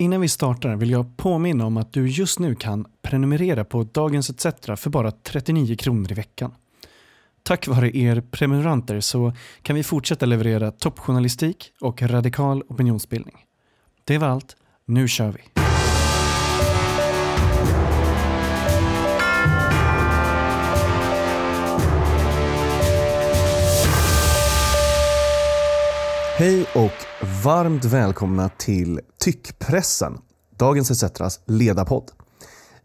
Innan vi startar vill jag påminna om att du just nu kan prenumerera på Dagens ETC för bara 39 kronor i veckan. Tack vare er prenumeranter så kan vi fortsätta leverera toppjournalistik och radikal opinionsbildning. Det var allt. Nu kör vi! Hej och varmt välkomna till Tyckpressen, Dagens ETCs ledarpodd.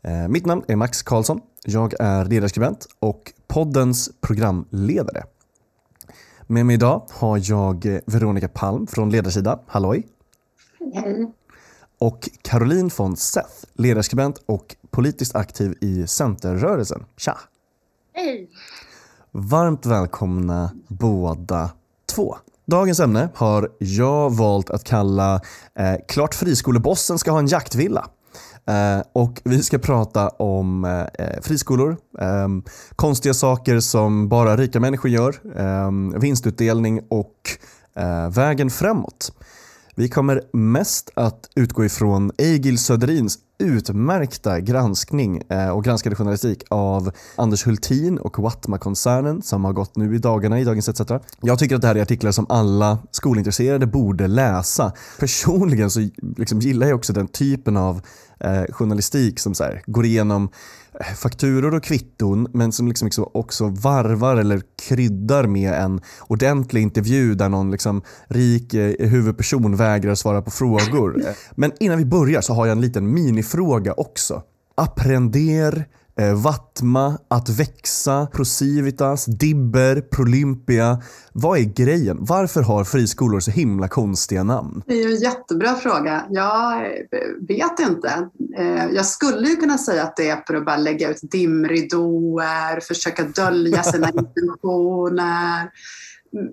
Eh, mitt namn är Max Karlsson. Jag är ledarskribent och poddens programledare. Med mig idag har jag Veronica Palm från Ledarsida. Halloj! Hej! Och Caroline von Seth, ledarskribent och politiskt aktiv i Centerrörelsen. Tja! Hej! Varmt välkomna båda två. Dagens ämne har jag valt att kalla eh, “Klart friskolebossen ska ha en jaktvilla”. Eh, och vi ska prata om eh, eh friskolor, eh, konstiga saker som bara rika människor gör, eh, vinstutdelning och eh, vägen framåt. Vi kommer mest att utgå ifrån Egil Söderins utmärkta granskning eh, och granskade journalistik av Anders Hultin och Watma-koncernen som har gått nu i dagarna i Dagens ETC. Jag tycker att det här är artiklar som alla skolintresserade borde läsa. Personligen så liksom gillar jag också den typen av eh, journalistik som så här, går igenom fakturor och kvitton men som liksom, liksom också varvar eller kryddar med en ordentlig intervju där någon liksom rik eh, huvudperson vägrar svara på frågor. Men innan vi börjar så har jag en liten minifråga också. Apprender eh, Vatma, Att växa, Procivitas, Dibber, Prolympia. Vad är grejen? Varför har friskolor så himla konstiga namn? Det är ju en jättebra fråga. Jag vet inte. Eh, jag skulle ju kunna säga att det är för att bara lägga ut dimridåer, försöka dölja sina intentioner.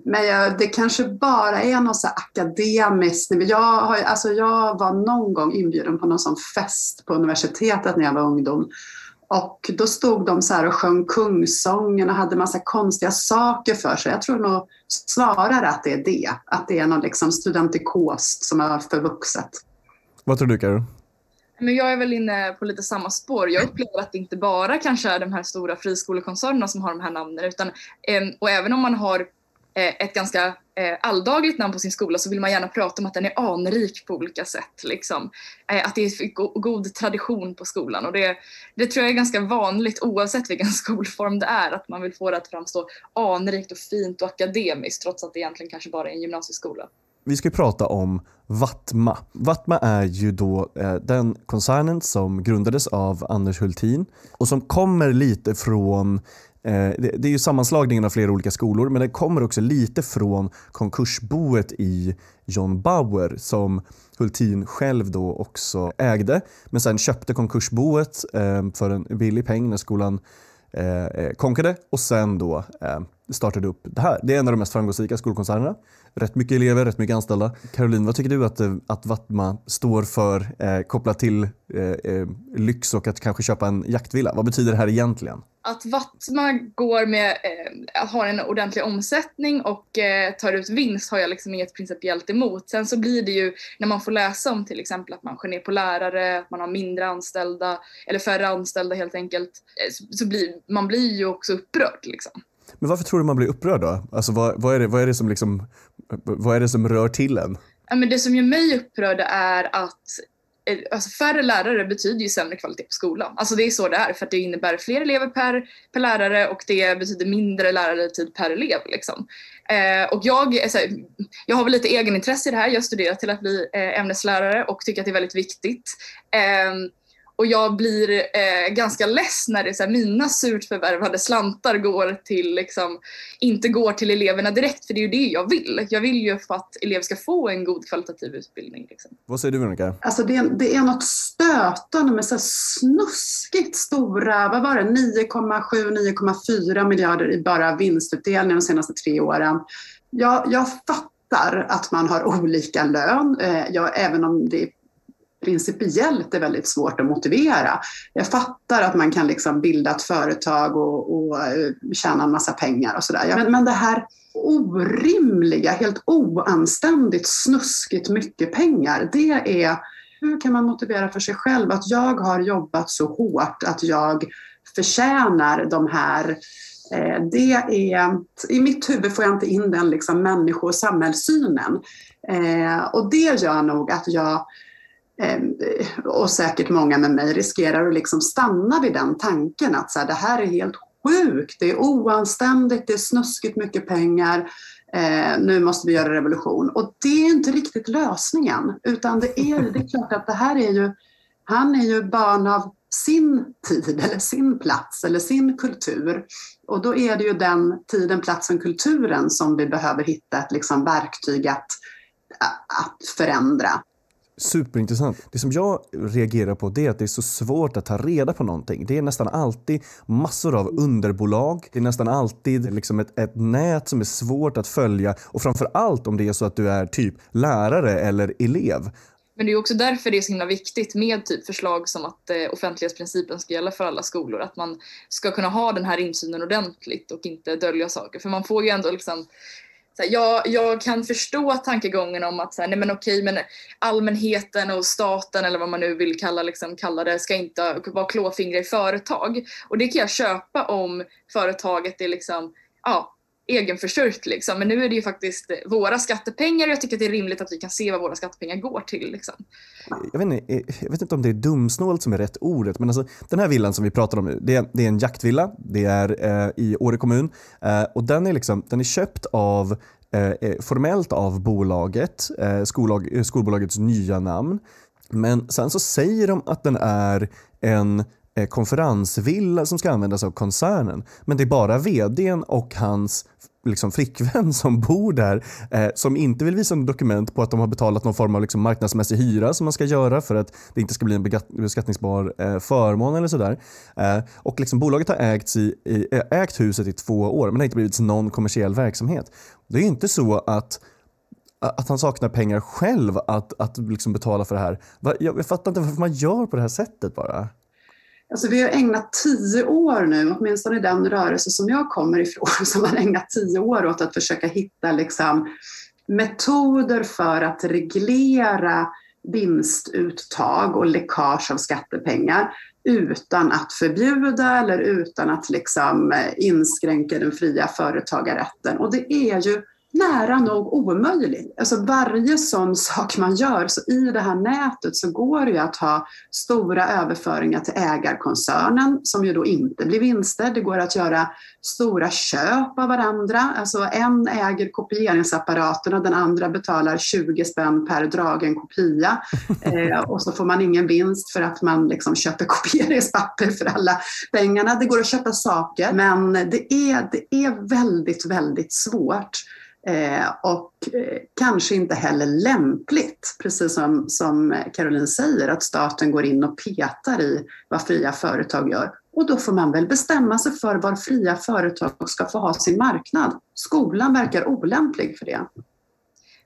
Men jag, det kanske bara är något så akademiskt. Jag, har, alltså jag var någon gång inbjuden på någon sån fest på universitetet när jag var ungdom. Och då stod de så här och sjöng kungsången och hade massa konstiga saker för sig. Jag tror nog snarare att det är det. Att det är någon liksom studentikost som är förvuxet. Vad tror du Karo? Men jag är väl inne på lite samma spår. Jag upplever att det inte bara kanske är de här stora friskolekoncernerna som har de här namnen. Utan, och även om man har Eh, ett ganska eh, alldagligt namn på sin skola så vill man gärna prata om att den är anrik på olika sätt. Liksom. Eh, att det är god tradition på skolan och det, det tror jag är ganska vanligt oavsett vilken skolform det är att man vill få det att framstå anrikt och fint och akademiskt trots att det egentligen kanske bara är en gymnasieskola. Vi ska prata om Vatma. Vatma är ju då den koncernen som grundades av Anders Hultin och som kommer lite från Eh, det är ju sammanslagningen av flera olika skolor men det kommer också lite från konkursboet i John Bauer som Hultin själv då också ägde. Men sen köpte konkursboet eh, för en billig peng när skolan eh, konkade och sen då startade upp det här. Det är en av de mest framgångsrika skolkoncernerna. Rätt mycket elever, rätt mycket anställda. Caroline, vad tycker du att, eh, att Vatma står för eh, kopplat till eh, eh, lyx och att kanske köpa en jaktvilla? Vad betyder det här egentligen? att Vatma går med, eh, har en ordentlig omsättning och eh, tar ut vinst har jag liksom inget principiellt emot. Sen så blir det ju när man får läsa om till exempel att man skär ner på lärare, att man har mindre anställda eller färre anställda helt enkelt, eh, så, så blir man blir ju också upprörd liksom. Men varför tror du man blir upprörd då? Alltså vad, vad, är, det, vad, är, det som liksom, vad är det som rör till en? Ja, men det som gör mig upprörd är att eh, alltså färre lärare betyder ju sämre kvalitet på skolan. Alltså det är så det är för att det innebär fler elever per, per lärare och det betyder mindre lärartid per elev. Liksom. Eh, och jag, alltså, jag har väl lite egenintresse i det här. Jag studerar till att bli eh, ämneslärare och tycker att det är väldigt viktigt. Eh, och jag blir eh, ganska less när det är så här, mina surt förvärvade slantar går till, liksom, inte går till eleverna direkt för det är ju det jag vill. Jag vill ju för att elever ska få en god kvalitativ utbildning. Liksom. Vad säger du Veronica? Alltså det, det är något stötande med så snuskigt stora, vad var det, 9,7-9,4 miljarder i bara vinstutdelning de senaste tre åren. Jag, jag fattar att man har olika lön, eh, jag, även om det principiellt är väldigt svårt att motivera. Jag fattar att man kan liksom bilda ett företag och, och eh, tjäna en massa pengar och sådär. Men, men det här orimliga, helt oanständigt snuskigt mycket pengar, det är hur kan man motivera för sig själv att jag har jobbat så hårt att jag förtjänar de här eh, det är, I mitt huvud får jag inte in den liksom människo och samhällssynen. Eh, och det gör nog att jag Ehm, och säkert många med mig riskerar att liksom stanna vid den tanken att så här, det här är helt sjukt, det är oanständigt, det är snuskigt mycket pengar. Eh, nu måste vi göra revolution. Och det är inte riktigt lösningen. Utan det är, det är klart att det här är ju, han är ju barn av sin tid eller sin plats eller sin kultur. Och då är det ju den tiden, platsen, kulturen som vi behöver hitta ett liksom verktyg att, att förändra. Superintressant. Det som jag reagerar på det är att det är så svårt att ta reda på någonting. Det är nästan alltid massor av underbolag. Det är nästan alltid liksom ett, ett nät som är svårt att följa och framför allt om det är så att du är typ lärare eller elev. Men det är också därför det är så himla viktigt med typ förslag som att eh, offentlighetsprincipen ska gälla för alla skolor. Att man ska kunna ha den här insynen ordentligt och inte dölja saker. För man får ju ändå liksom här, jag, jag kan förstå tankegången om att så här, nej men okej, men allmänheten och staten eller vad man nu vill kalla, liksom, kalla det ska inte vara klåfingriga i företag. Och det kan jag köpa om företaget är liksom, ja, egenförsörjt liksom. Men nu är det ju faktiskt våra skattepengar och jag tycker att det är rimligt att vi kan se vad våra skattepengar går till. Liksom. Jag, vet inte, eh, jag vet inte om det är dumsnålt som är rätt ordet, men alltså, den här villan som vi pratar om nu, det är, det är en jaktvilla. Det är eh, i Åre kommun eh, och den är, liksom, den är köpt av eh, eh formellt av bolaget, eh, skollag, eh, skolbolagets nya namn. Men sen så säger de att den är en Eh, konferensvilla som ska användas av koncernen. Men det är bara vdn och hans liksom flickvän som bor där eh, som inte vill visa något dokument på att de har betalat någon form av liksom marknadsmässig hyra som man ska göra för att det inte ska bli en beskattningsbar eh, förmån eller sådär. Eh, och liksom bolaget har ägt, i, i, eh, ägt huset i två år men det har inte blivit någon kommersiell verksamhet. Det är inte så att att han saknar pengar själv att, att liksom betala för det här. Jag fattar inte varför man gör på det här sättet bara. Alltså vi har ägnat tio år nu, åtminstone i den rörelse som jag kommer ifrån, som har ägnat tio år åt att försöka hitta liksom metoder för att reglera vinstuttag och läckage av skattepengar utan att förbjuda eller utan att liksom inskränka den fria företagarrätten. Och det är ju nära nog omöjlig. Alltså varje sån sak man gör, så i det här nätet så går det ju att ha stora överföringar till ägarkoncernen som ju då inte blir vinster. Det går att göra stora köp av varandra. Alltså en äger kopieringsapparaten och den andra betalar 20 spänn per dragen kopia. Eh, och så får man ingen vinst för att man liksom köper kopieringspapper för alla pengarna. Det går att köpa saker men det är, det är väldigt, väldigt svårt Eh, och eh, kanske inte heller lämpligt, precis som, som Caroline säger, att staten går in och petar i vad fria företag gör. Och då får man väl bestämma sig för var fria företag ska få ha sin marknad. Skolan verkar olämplig för det.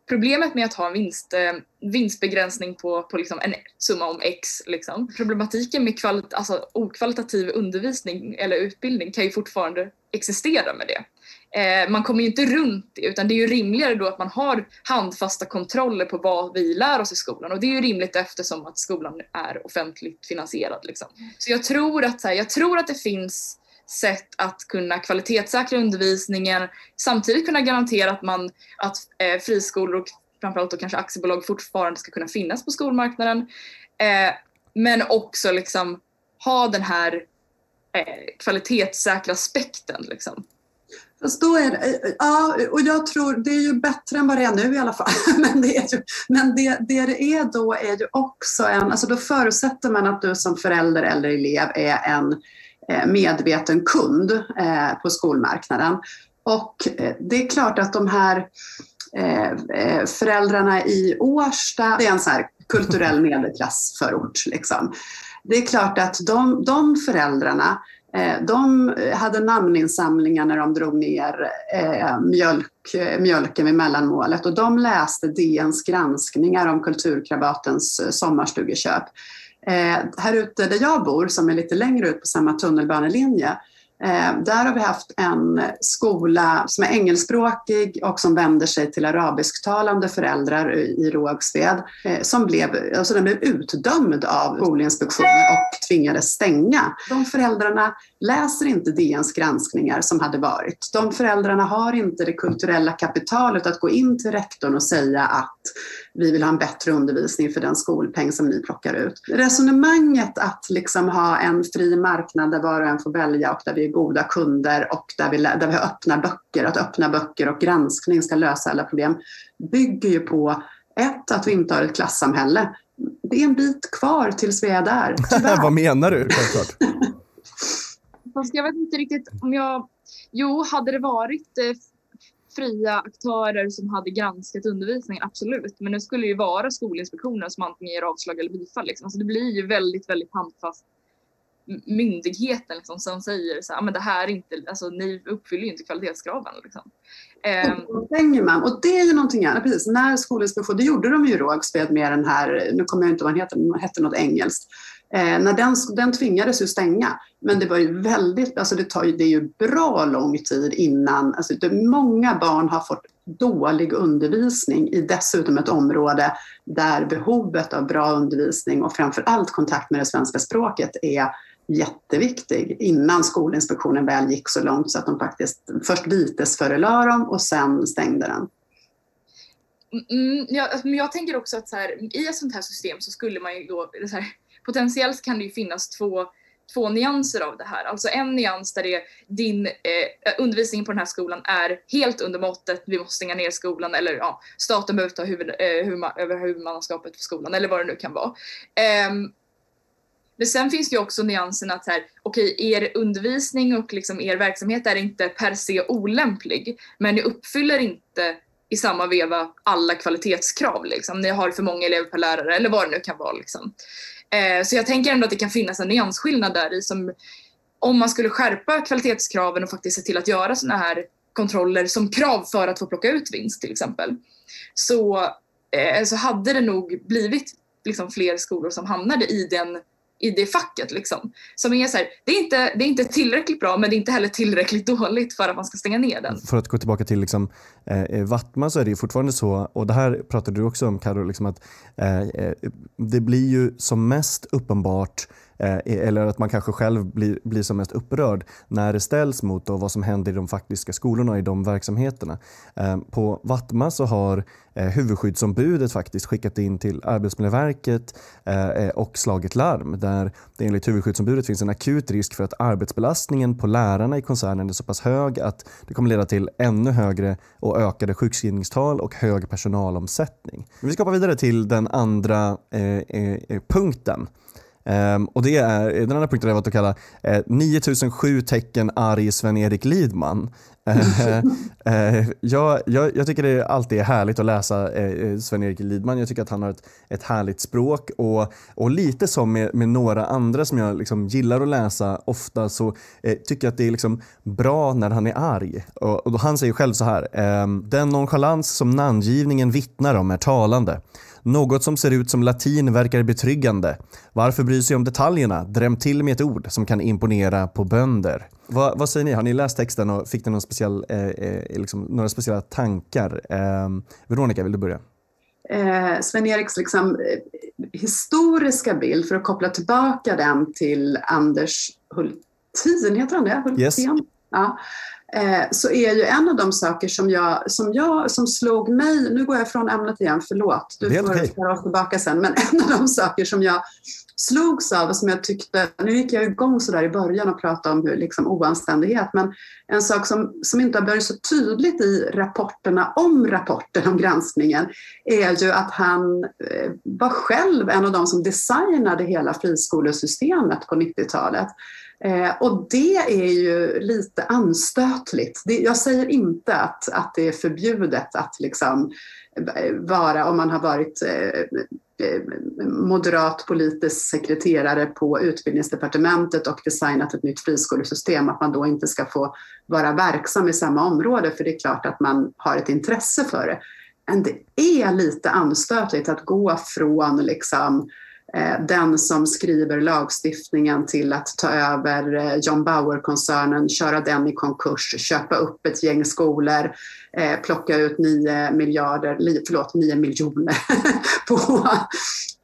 Problemet med att ha en vinst, eh, vinstbegränsning på, på liksom en summa om X, liksom. problematiken med kvalit, alltså okvalitativ undervisning eller utbildning kan ju fortfarande existera med det. Eh, man kommer ju inte runt det utan det är ju rimligare då att man har handfasta kontroller på vad vi lär oss i skolan och det är ju rimligt eftersom att skolan är offentligt finansierad. Liksom. Så jag tror, att, här, jag tror att det finns sätt att kunna kvalitetssäkra undervisningen samtidigt kunna garantera att, man, att eh, friskolor och framförallt då kanske aktiebolag fortfarande ska kunna finnas på skolmarknaden. Eh, men också liksom ha den här eh, kvalitetssäkra aspekten. Liksom. Fast då är det, ja, och jag tror det är ju bättre än vad det är nu i alla fall. Men det, är ju, men det, det det är då är ju också en, alltså då förutsätter man att du som förälder eller elev är en eh, medveten kund eh, på skolmarknaden. Och eh, det är klart att de här föräldrarna i Årsta, det är en sån här kulturell medelklassförort. Liksom. Det är klart att de, de föräldrarna Eh, Eh, de hade namninsamlingar när de drog ner eh, mjölk, eh, mjölken vid mellanmålet och de läste DNs granskningar om Kulturkrabatens sommarstugeköp. Här ute där jag bor, som är lite längre ut på samma tunnelbanelinje, Eh, där har vi haft en skola som är engelskspråkig och som vänder sig till arabisktalande föräldrar i Rågsved. Eh, som blev, alltså den blev utdömd av Skolinspektionen och tvingades stänga. De föräldrarna läser inte DNs granskningar som hade varit. De föräldrarna har inte det kulturella kapitalet att gå in till rektorn och säga att vi vill ha en bättre undervisning för den skolpeng som ni plockar ut. Resonemanget att liksom ha en fri marknad där var och en får välja och där vi är goda kunder och där vi, där vi har öppna böcker, att öppna böcker och granskning ska lösa alla problem, bygger ju på ett, att vi inte har ett klassamhälle. Det är en bit kvar tills vi är där, Vad menar du? Fast jag vet inte riktigt om jag... Jo, hade det varit eh, fria aktörer som hade granskat undervisningen, absolut. Men det skulle ju vara Skolinspektionen som antingen ger avslag eller bifall. Liksom. Alltså det blir ju väldigt, väldigt handfast myndigheten liksom, som säger så här, men det här är inte, alltså ni uppfyller ju inte kvalitetskraven. Liksom. Um, man. Och det är ju någonting annat, precis. När Skolinspektionen, det gjorde de ju i Rågsved med den här, nu kommer jag inte ihåg vad den heter, den hette något engelskt. Eh, när den, den tvingades ju stänga. Men det var ju väldigt, alltså det tar ju, det är ju bra lång tid innan, alltså det, många barn har fått dålig undervisning i dessutom ett område där behovet av bra undervisning och framför allt kontakt med det svenska språket är jätteviktig innan Skolinspektionen väl gick så långt så att de faktiskt först vitesförelade dem och sen stängde den. Mm, mm ja, alltså, men jag tänker också att så här, i ett sånt här system så skulle man ju då, så här, potentiellt kan det ju finnas två, två nyanser av det här. Alltså en nyans där det är din eh, undervisning på den här skolan är helt under måttet, vi måste stänga ner skolan eller ja, staten behöver ta huvud, eh, huvudman, över huvudmannaskapet för skolan eller vad det nu kan vara. Eh, men sen finns det ju också nyansen att här, okej, okay, er undervisning och liksom er verksamhet är inte per se olämplig, men ni uppfyller inte i samma veva alla kvalitetskrav. Liksom. Ni har för många elever per lärare eller vad det nu kan vara. Liksom. Eh, så jag tänker ändå att det kan finnas en nyansskillnad där i som om man skulle skärpa kvalitetskraven och faktiskt se till att göra sådana här kontroller som krav för att få plocka ut vinst till exempel. Så, eh, så hade det nog blivit liksom fler skolor som hamnade i den i det facket liksom. Som är så här, det är, inte, det är inte tillräckligt bra men det är inte heller tillräckligt dåligt för att man ska stänga ner den. För att gå tillbaka till liksom, eh, eh Vattman så är det ju fortfarande så, och det här pratade du också om Carro, liksom att eh, eh det blir ju som mest uppenbart Eh, Eh, eller att man kanske själv blir, blir som mest upprörd när det ställs mot då vad som händer i de faktiska skolorna i de verksamheterna. Ehm, på Vattma så har eh, huvudskyddsombudet faktiskt skickat in till Arbetsmiljöverket eh, och slagit larm där det enligt huvudskyddsombudet finns en akut risk för att arbetsbelastningen på lärarna i koncernen är så pass hög att det kommer leda till ännu högre och ökade sjukskrivningstal och hög personalomsättning. Vi ska hoppa vidare till den andra punkten Um, och det är, den andra punkten är vad att kalla eh, 9007 tecken arg Sven-Erik Lidman. Eh, eh, jag, jag, jag, tycker det alltid är härligt att läsa eh, eh, Sven-Erik Lidman. Jag tycker att han har ett, ett härligt språk och, och lite som med, med några andra som jag liksom gillar att läsa ofta så eh, tycker jag att det är liksom bra när han är arg. Och, och han säger själv så här. Ehm, den nonchalans som namngivningen vittnar om är talande. Något som ser ut som latin verkar betryggande. Varför bry sig om detaljerna? Dräm till med ett ord som kan imponera på bönder. Va, vad säger ni? Har ni läst texten och fick ni någon speciell, eh, eh, liksom, några speciella tankar? Eh, Veronica, vill du börja? Eh, Sven-Eriks liksom, eh, historiska bild, för att koppla tillbaka den till Anders Hultin, heter han det? Hultin? Yes. Ja. Eh, så är ju en av de saker som jag, som jag som slog mig, nu går jag från ämnet igen, förlåt, du får okay. oss tillbaka sen, men en av de saker som jag slogs av och som jag tyckte, nu gick jag igång så där i början och pratade om hur liksom oanständighet, men en sak som, som inte har börjat så tydligt i rapporterna om rapporten om granskningen är ju att han eh, var själv en av de som designade hela friskolesystemet på 90-talet. Eh, och det är ju lite anstötligt. Det, jag säger inte att, att det är förbjudet att liksom eh, vara, om man har varit eh, eh, moderat politisk sekreterare på utbildningsdepartementet och designat ett nytt friskolesystem, att man då inte ska få vara verksam i samma område, för det är klart att man har ett intresse för det. Men det är lite anstötligt att gå från liksom eh, Eh, den som skriver lagstiftningen till att ta över eh, John Bauer-koncernen, köra den i konkurs, köpa upp ett gäng skolor, eh, plocka ut 9 miljarder, förlåt 9 miljoner på,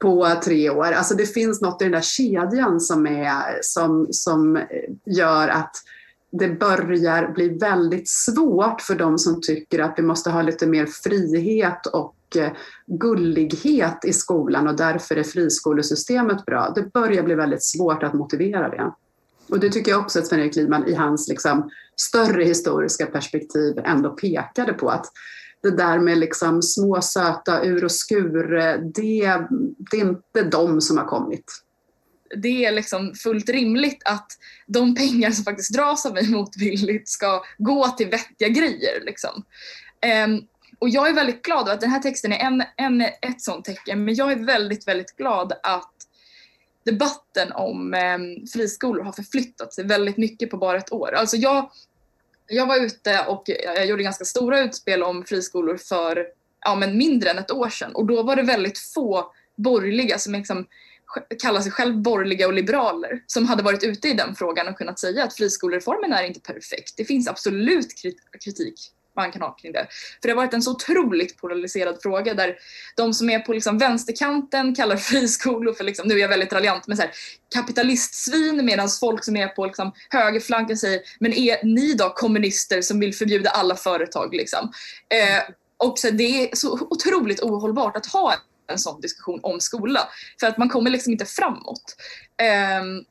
på tre år. Alltså det finns något i den där kedjan som, är, som, som gör att det börjar bli väldigt svårt för de som tycker att vi måste ha lite mer frihet och eh, gullighet i skolan och därför är friskolesystemet bra. Det börjar bli väldigt svårt att motivera det. Och det tycker jag också att Sven-Erik Lidman i hans liksom större historiska perspektiv ändå pekade på att det där med liksom små söta ur och skur, eh, det, det är inte de som har kommit det är liksom fullt rimligt att de pengar som faktiskt dras av mig motvilligt ska gå till vettiga grejer. Liksom. Um, och jag är väldigt glad att den här texten är en, en, ett sånt tecken, men jag är väldigt, väldigt glad att debatten om um, friskolor har förflyttat sig väldigt mycket på bara ett år. Alltså jag, jag var ute och eh, jag gjorde ganska stora utspel om friskolor för ja, men mindre än ett år sedan och då var det väldigt få borgerliga som liksom kallar sig själv borgerliga och liberaler som hade varit ute i den frågan och kunnat säga att friskolereformen är inte perfekt. Det finns absolut kritik man kan ha kring det. För det har varit en så otroligt polariserad fråga där de som är på liksom vänsterkanten kallar friskolor för, liksom, nu är jag väldigt raljant, men så här, kapitalistsvin medan folk som är på liksom, högerflanken säger men är ni då kommunister som vill förbjuda alla företag? Liksom? Eh, och så, det är så otroligt ohållbart att ha en sån diskussion om skola. För att man kommer liksom inte framåt. Um,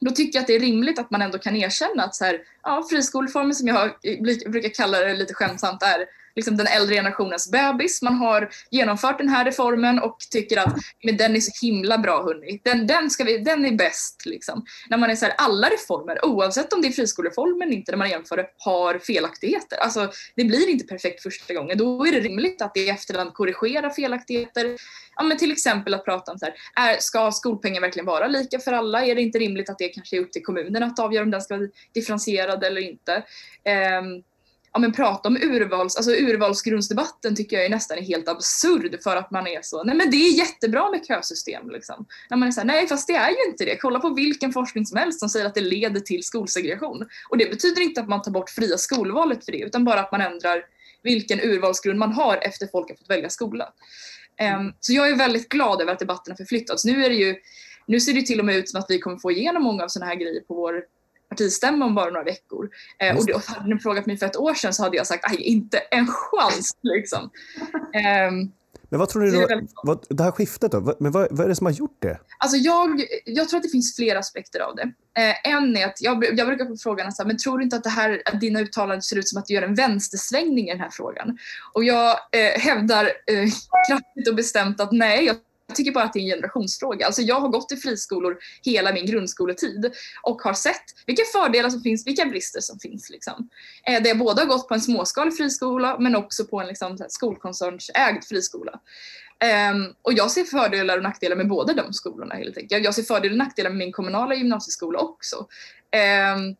då tycker jag att det är rimligt att man ändå kan erkänna att så här, ja, friskoleformen som jag eh, brukar kalla det lite skämtsamt är liksom den äldre generationens bebis. Man har genomfört den här reformen och tycker att men den är så himla bra hörni. Den, den, ska vi, den är bäst. Liksom. När man är så här, alla reformer, oavsett om det är friskolereformen eller inte, när man jämför det, har felaktigheter. Alltså, det blir inte perfekt första gången. Då är det rimligt att i efterhand korrigera felaktigheter. Ja, men till exempel att prata om så här, är, ska skolpengen verkligen vara lika för alla? Är det inte rimligt att det kanske är upp till kommunen att avgöra om den ska vara differentierad eller inte? Um, ja, men prata om urvals, alltså urvalsgrundsdebatten tycker jag är nästan helt absurd för att man är så, nej men det är jättebra med kösystem liksom. När man är såhär, nej fast det är ju inte det. Kolla på vilken forskning som helst som säger att det leder till skolsegregation. Och det betyder inte att man tar bort fria skolvalet för det, utan bara att man ändrar vilken urvalsgrund man har efter folk har fått välja skola. Um, så jag är väldigt glad över att debatten har förflyttats. Nu är det ju nu ser det till och med ut som att vi kommer få igenom många av sådana här grejer på vår partistämma om bara några veckor. Eh, och då, hade ni frågat mig för ett år sedan så hade jag sagt aj, inte en chans. Liksom. Um, men vad tror ni då, det, vad, det här skiftet då, men vad, vad, är det som har gjort det? Alltså jag, jag tror att det finns flera aspekter av det. Eh, en är att jag, jag brukar få frågan, så här, men tror du inte att, det här, att dina uttalanden ser ut som att du gör en vänstersvängning i den här frågan? Och jag eh, hävdar eh, kraftigt och bestämt att nej, jag jag tycker bara att det är en generationsfråga. Alltså jag har gått i friskolor hela min grundskoletid och har sett vilka fördelar som finns, vilka brister som finns. Liksom. Eh, där jag både har gått på en småskalig friskola men också på en liksom, skolkoncernsägd friskola. Um, och jag ser fördelar och nackdelar med båda de skolorna helt enkelt. Jag ser fördelar och nackdelar med min kommunala gymnasieskola också. Um,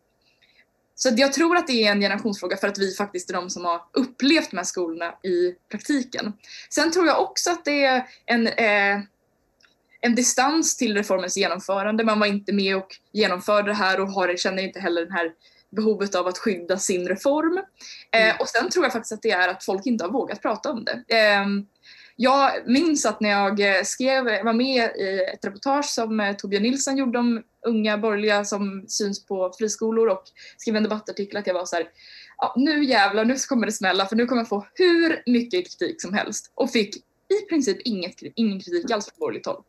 så jag tror att det är en generationsfråga för att vi faktiskt är de som har upplevt de här skolorna i praktiken. Sen tror jag också att det är en, eh, en distans till reformens genomförande. Man var inte med och genomförde det här och har, känner inte heller den här behovet av att skydda sin reform. Eh, mm. och sen tror jag faktiskt att det är att folk inte har vågat prata om det. Eh, jag minns att när jag eh, skrev, var med i ett reportage som eh, Torbjörn Nilsson gjorde om unga borgerliga som syns på friskolor och skrev en debattartikel att jag var så här, ja, nu jävlar, nu kommer det smälla för nu kommer jag få hur mycket kritik som helst och fick i princip inget, ingen kritik alls från borgerligt håll.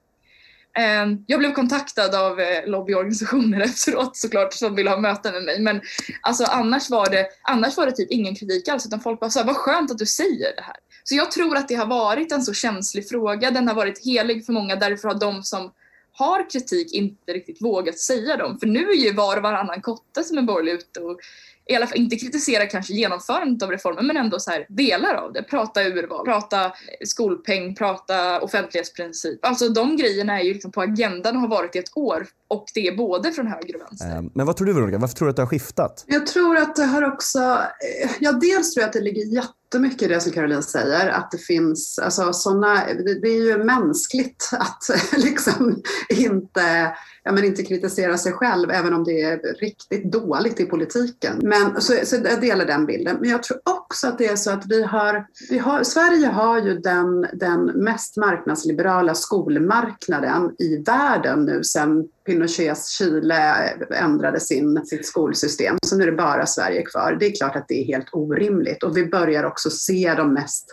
Ehm, jag blev kontaktad av eh, lobbyorganisationer efteråt såklart som ville ha möten med mig men alltså annars var det, annars var det typ ingen kritik alls utan folk bara sa vad skönt att du säger det här. Så jag tror att det har varit en så känslig fråga, den har varit helig för många därför har de som har kritik inte riktigt vågat säga dem. För nu är ju var och varannan kotte som är borgerlig ute och i alla fall inte kritisera kanske genomförandet av reformen men ändå så här delar av det. Prata urval, prata skolpeng, prata offentlighetsprincip. Alltså de grejerna är ju liksom på agendan och har varit i ett år och det är både från höger och vänster. Eh, men vad tror du Veronica, varför tror du att det har skiftat? Jag tror att det har också, eh, ja dels tror jag att det ligger jättemycket i det som Caroline säger, att det finns, alltså sådana, det är ju mänskligt att liksom inte ja, men inte kritisera sig själv även om det är riktigt dåligt i politiken. Men, så, så jag delar den bilden. Men jag tror också att det är så att vi har, vi har Sverige har ju den, den mest marknadsliberala skolmarknaden i världen nu sedan Pinochets Chile ändrade sin, sitt skolsystem. Så nu är det bara Sverige kvar. Det är klart att det är helt orimligt och vi börjar också se de mest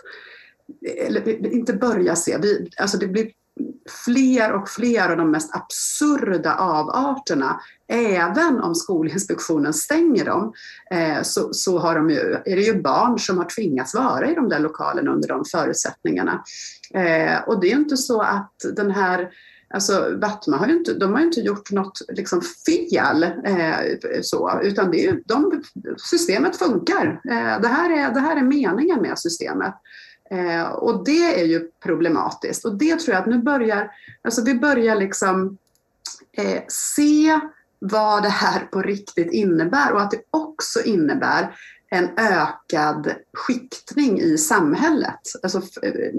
eller inte börja se, vi, alltså det blir fler och fler av de mest absurda avarterna. Även om Skolinspektionen stänger dem eh, så, så har de ju, är det ju barn som har tvingats vara i de där lokalerna under de förutsättningarna. Eh, och det är inte så att den här Alltså Batma har ju inte, de har ju inte gjort något liksom fel, eh, så, utan det är, de, systemet funkar. Eh, det, här är, det här är meningen med systemet. Eh, och det är ju problematiskt. Och det tror jag att nu börjar, alltså vi börjar liksom eh, se vad det här på riktigt innebär och att det också innebär en ökad skiktning i samhället. Alltså, eh,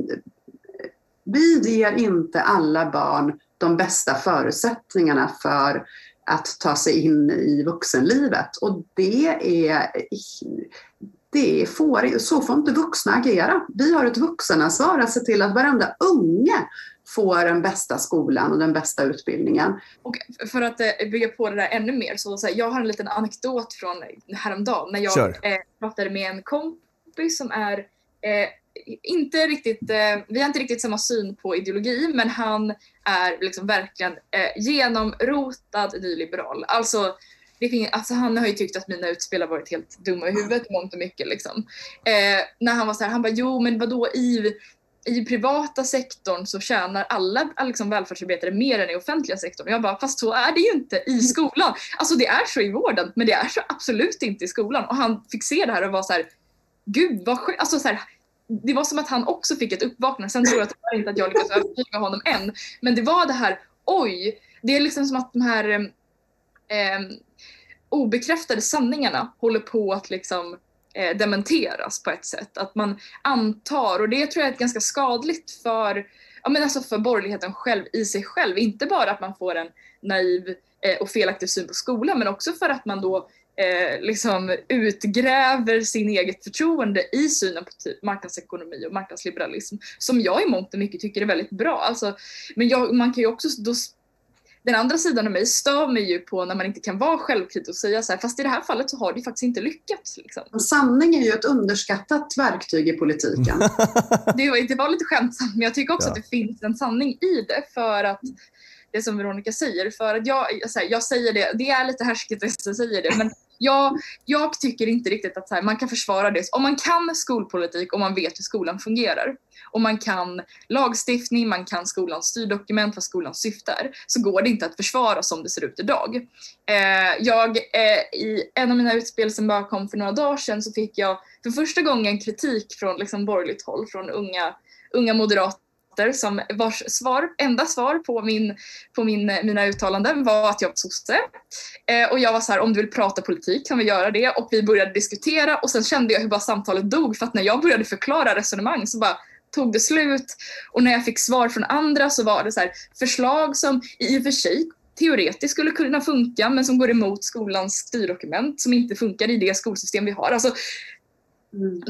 vi ger inte alla barn de bästa förutsättningarna för att ta sig in i vuxenlivet. Och det är, det får, så får inte vuxna agera. Vi har ett vuxenansvar att se till att varenda unge får den bästa skolan och den bästa utbildningen. Och för att eh, bygga på det där ännu mer så, så här, jag har en liten anekdot från häromdagen när jag eh, pratade med en kompis som är eh, inte riktigt, eh, vi har inte riktigt samma syn på ideologi men han är liksom verkligen eh, genomrotad nyliberal. Alltså finns, alltså han har ju tyckt att mina utspel har varit helt dumma i huvudet mångt och mycket. Liksom. Eh, när han var så här, han bara jo men vadå i, i privata sektorn så tjänar alla liksom, välfärdsarbetare mer än i offentliga sektorn. Jag bara fast så är det ju inte i skolan. Alltså det är så i vården men det är så absolut inte i skolan. Och han fick se det här och var så här, gud vad sjukt. Alltså, så här, det var som att han också fick ett uppvaknande. Sen tror jag tyvärr inte att jag lyckas övertyga honom än. Men det var det här, oj, det är liksom som att de här eh, obekräftade sanningarna håller på att liksom eh, dementeras på ett sätt. Att man antar, och det tror jag är ganska skadligt för, ja, men alltså för borgerligheten själv i sig själv. Inte bara att man får en naiv eh, och felaktig syn på skolan men också för att man då eh, liksom utgräver sin eget förtroende i synen på typ marknadsekonomi och marknadsliberalism som jag i mångt och mycket tycker är väldigt bra. Alltså, men jag, man kan ju också då den andra sidan av mig stör mig ju på när man inte kan vara självkritisk och säga så här, fast i det här fallet så har det faktiskt inte lyckats. Liksom. Sanning är ju ett underskattat verktyg i politiken. det, var, det var lite skämtsamt, men jag tycker också ja. att det finns en sanning i det för att det som Veronica säger, för att jag, jag säger det, det är lite härskigt att jag säger det, men jag, jag tycker inte riktigt att här, man kan försvara det. Om man kan skolpolitik och man vet hur skolan fungerar och man kan lagstiftning, man kan skolans styrdokument, vad skolans syfte är, så går det inte att försvara som det ser ut idag. Eh, jag, eh, I en av mina utspel som bara kom för några dagar sedan så fick jag för första gången kritik från liksom, borgerligt håll, från unga, unga moderater dotter som vars svar, enda svar på, min, på min, mina uttalanden var att jag var sosse. Eh, och jag var så här, om du vill prata politik kan vi göra det. Och vi började diskutera och sen kände jag hur bara samtalet dog för att när jag började förklara resonemang så bara tog det slut. Och när jag fick svar från andra så var det så här, förslag som i och för sig teoretiskt skulle kunna funka men som går emot skolans styrdokument som inte funkar i det skolsystem vi har. Alltså, Mm.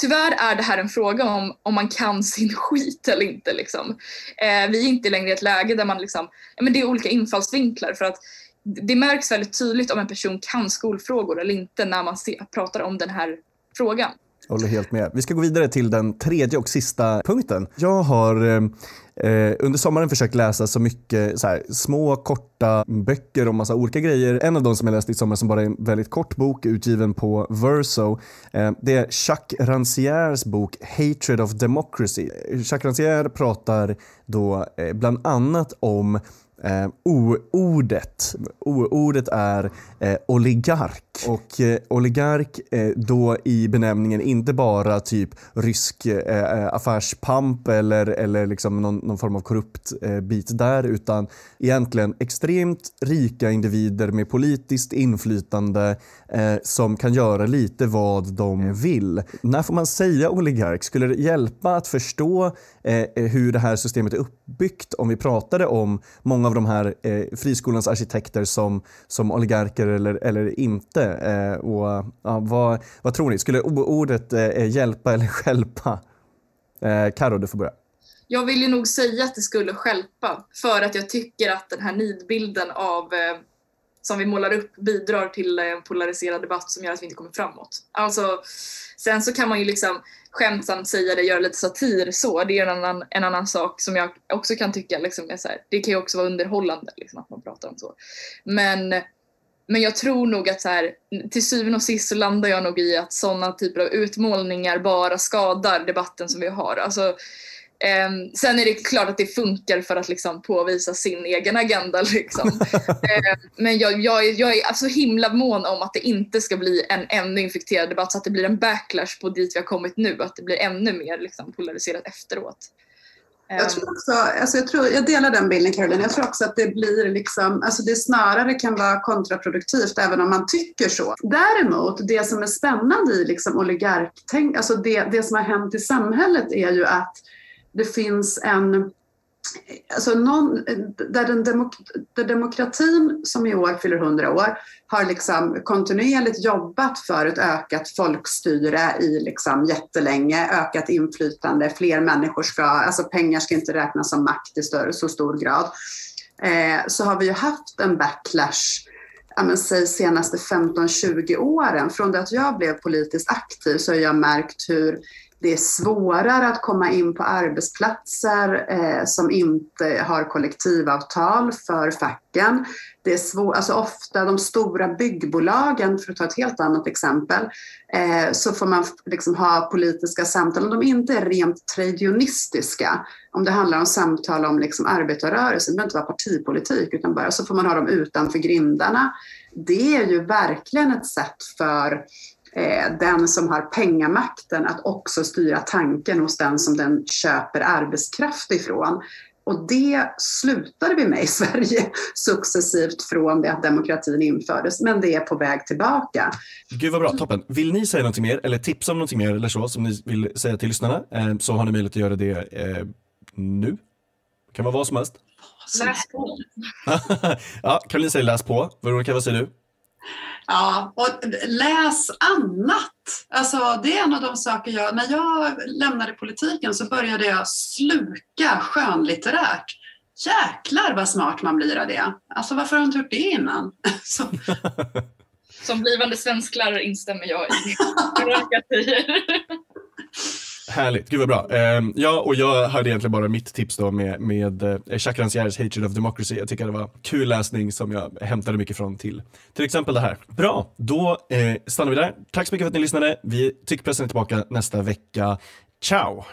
Tyvärr är det här en fråga om om man kan sin skit eller inte. Liksom. Eh, vi är inte längre i ett läge där man liksom, ja, men det är olika infallsvinklar för att det märks väldigt tydligt om en person kan skolfrågor eller inte när man se, pratar om den här frågan. Jag håller helt med. Vi ska gå vidare till den tredje och sista punkten. Jag har eh, Eh, under sommaren försökt läsa så mycket så här, små korta böcker om massa olika grejer. En av de som jag läste i sommar som bara är en väldigt kort bok utgiven på Verso. Eh, det är Jacques Rancières bok Hatred of Democracy. Jacques Rancière pratar då eh, bland annat om Eh, O-ordet O-ordet är eh, oligark. Och eh, oligark eh, då i benämningen inte bara typ rysk eh, affärspamp eller, eller liksom någon, någon form av korrupt eh, bit där utan egentligen extremt rika individer med politiskt inflytande eh, som kan göra lite vad de vill. När får man säga oligark? Skulle det hjälpa att förstå eh, hur det här systemet är uppbyggt om vi pratade om många av de här eh, friskolans arkitekter som, som oligarker eller, eller inte? Eh, och, ja, vad, vad tror ni? Skulle ordet eh, hjälpa eller skälpa? Eh, Karo, du får börja. Jag vill ju nog säga att det skulle skälpa för att jag tycker att den här nidbilden av eh, som vi målar upp bidrar till en polariserad debatt som gör att vi inte kommer framåt. Alltså, sen så kan man ju liksom skämtsamt säga det, göra lite satir så, det är en annan, en annan sak som jag också kan tycka liksom är så här, det kan ju också vara underhållande liksom, att man pratar om så. Men, men jag tror nog att så här, till syvende och sist så landar jag nog i att sådana typer av utmålningar bara skadar debatten som vi har. Alltså, Um, sen är det klart att det funkar för att liksom påvisa sin egen agenda. Liksom. uh, men jag, jag, jag är alltså himla mån om att det inte ska bli en ännu infekterad debatt så att det blir en backlash på dit vi har kommit nu. Att det blir ännu mer liksom, polariserat efteråt. Jag, tror också, alltså jag, tror, jag delar den bilden Caroline. Jag tror också att det blir liksom, alltså det snarare kan vara kontraproduktivt även om man tycker så. Däremot, det som är spännande i liksom oligarktänk, alltså det, det som har hänt i samhället är ju att det finns en Alltså någon, där, den demok, där demokratin som i år fyller 100 år har liksom kontinuerligt jobbat för ett ökat folkstyre i liksom jättelänge, ökat inflytande, fler människor ska, alltså pengar ska inte räknas som makt i större, så stor grad. Eh, så har vi ju haft en backlash men, säg senaste 15-20 åren. Från det att jag blev politiskt aktiv så har jag märkt hur det är svårare att komma in på arbetsplatser eh, som inte har kollektivavtal för facken. Det är svår, alltså ofta de stora byggbolagen, för att ta ett helt annat exempel, eh, så får man liksom ha politiska samtal om de inte är rent tradionistiska. Om det handlar om samtal om liksom arbetarrörelsen, det behöver inte vara partipolitik, utan bara så får man ha dem utanför grindarna. Det är ju verkligen ett sätt för den som har pengamakten att också styra tanken hos den som den köper arbetskraft ifrån. Och det slutade vi med i Sverige successivt från det att demokratin infördes, men det är på väg tillbaka. Gud vad bra, toppen. Vill ni säga någonting mer eller tipsa om någonting mer eller så som ni vill säga till lyssnarna eh, så har ni möjlighet att göra det eh, nu. Det kan vara vad som helst. Läs på. ja, Caroline säger läs på. Veronica, vad säger du? Ja, och läs annat. Alltså, det är en av de saker jag... När jag lämnade politiken så började jag sluka skönlitterärt. Jäklar vad smart man blir av det. Alltså varför har du inte gjort det innan? Som blivande svensklärare instämmer jag i Härligt, gud vad bra. Uh, ja, och jag hade egentligen bara mitt tips då med, med eh, uh, Jacques Rancières Hatred of Democracy. Jag tycker det var kul läsning som jag hämtade mycket från till till exempel det här. Bra, då eh, stannar vi där. Tack så mycket för att ni lyssnade. Vi Tyckpressen är tillbaka nästa vecka. Ciao!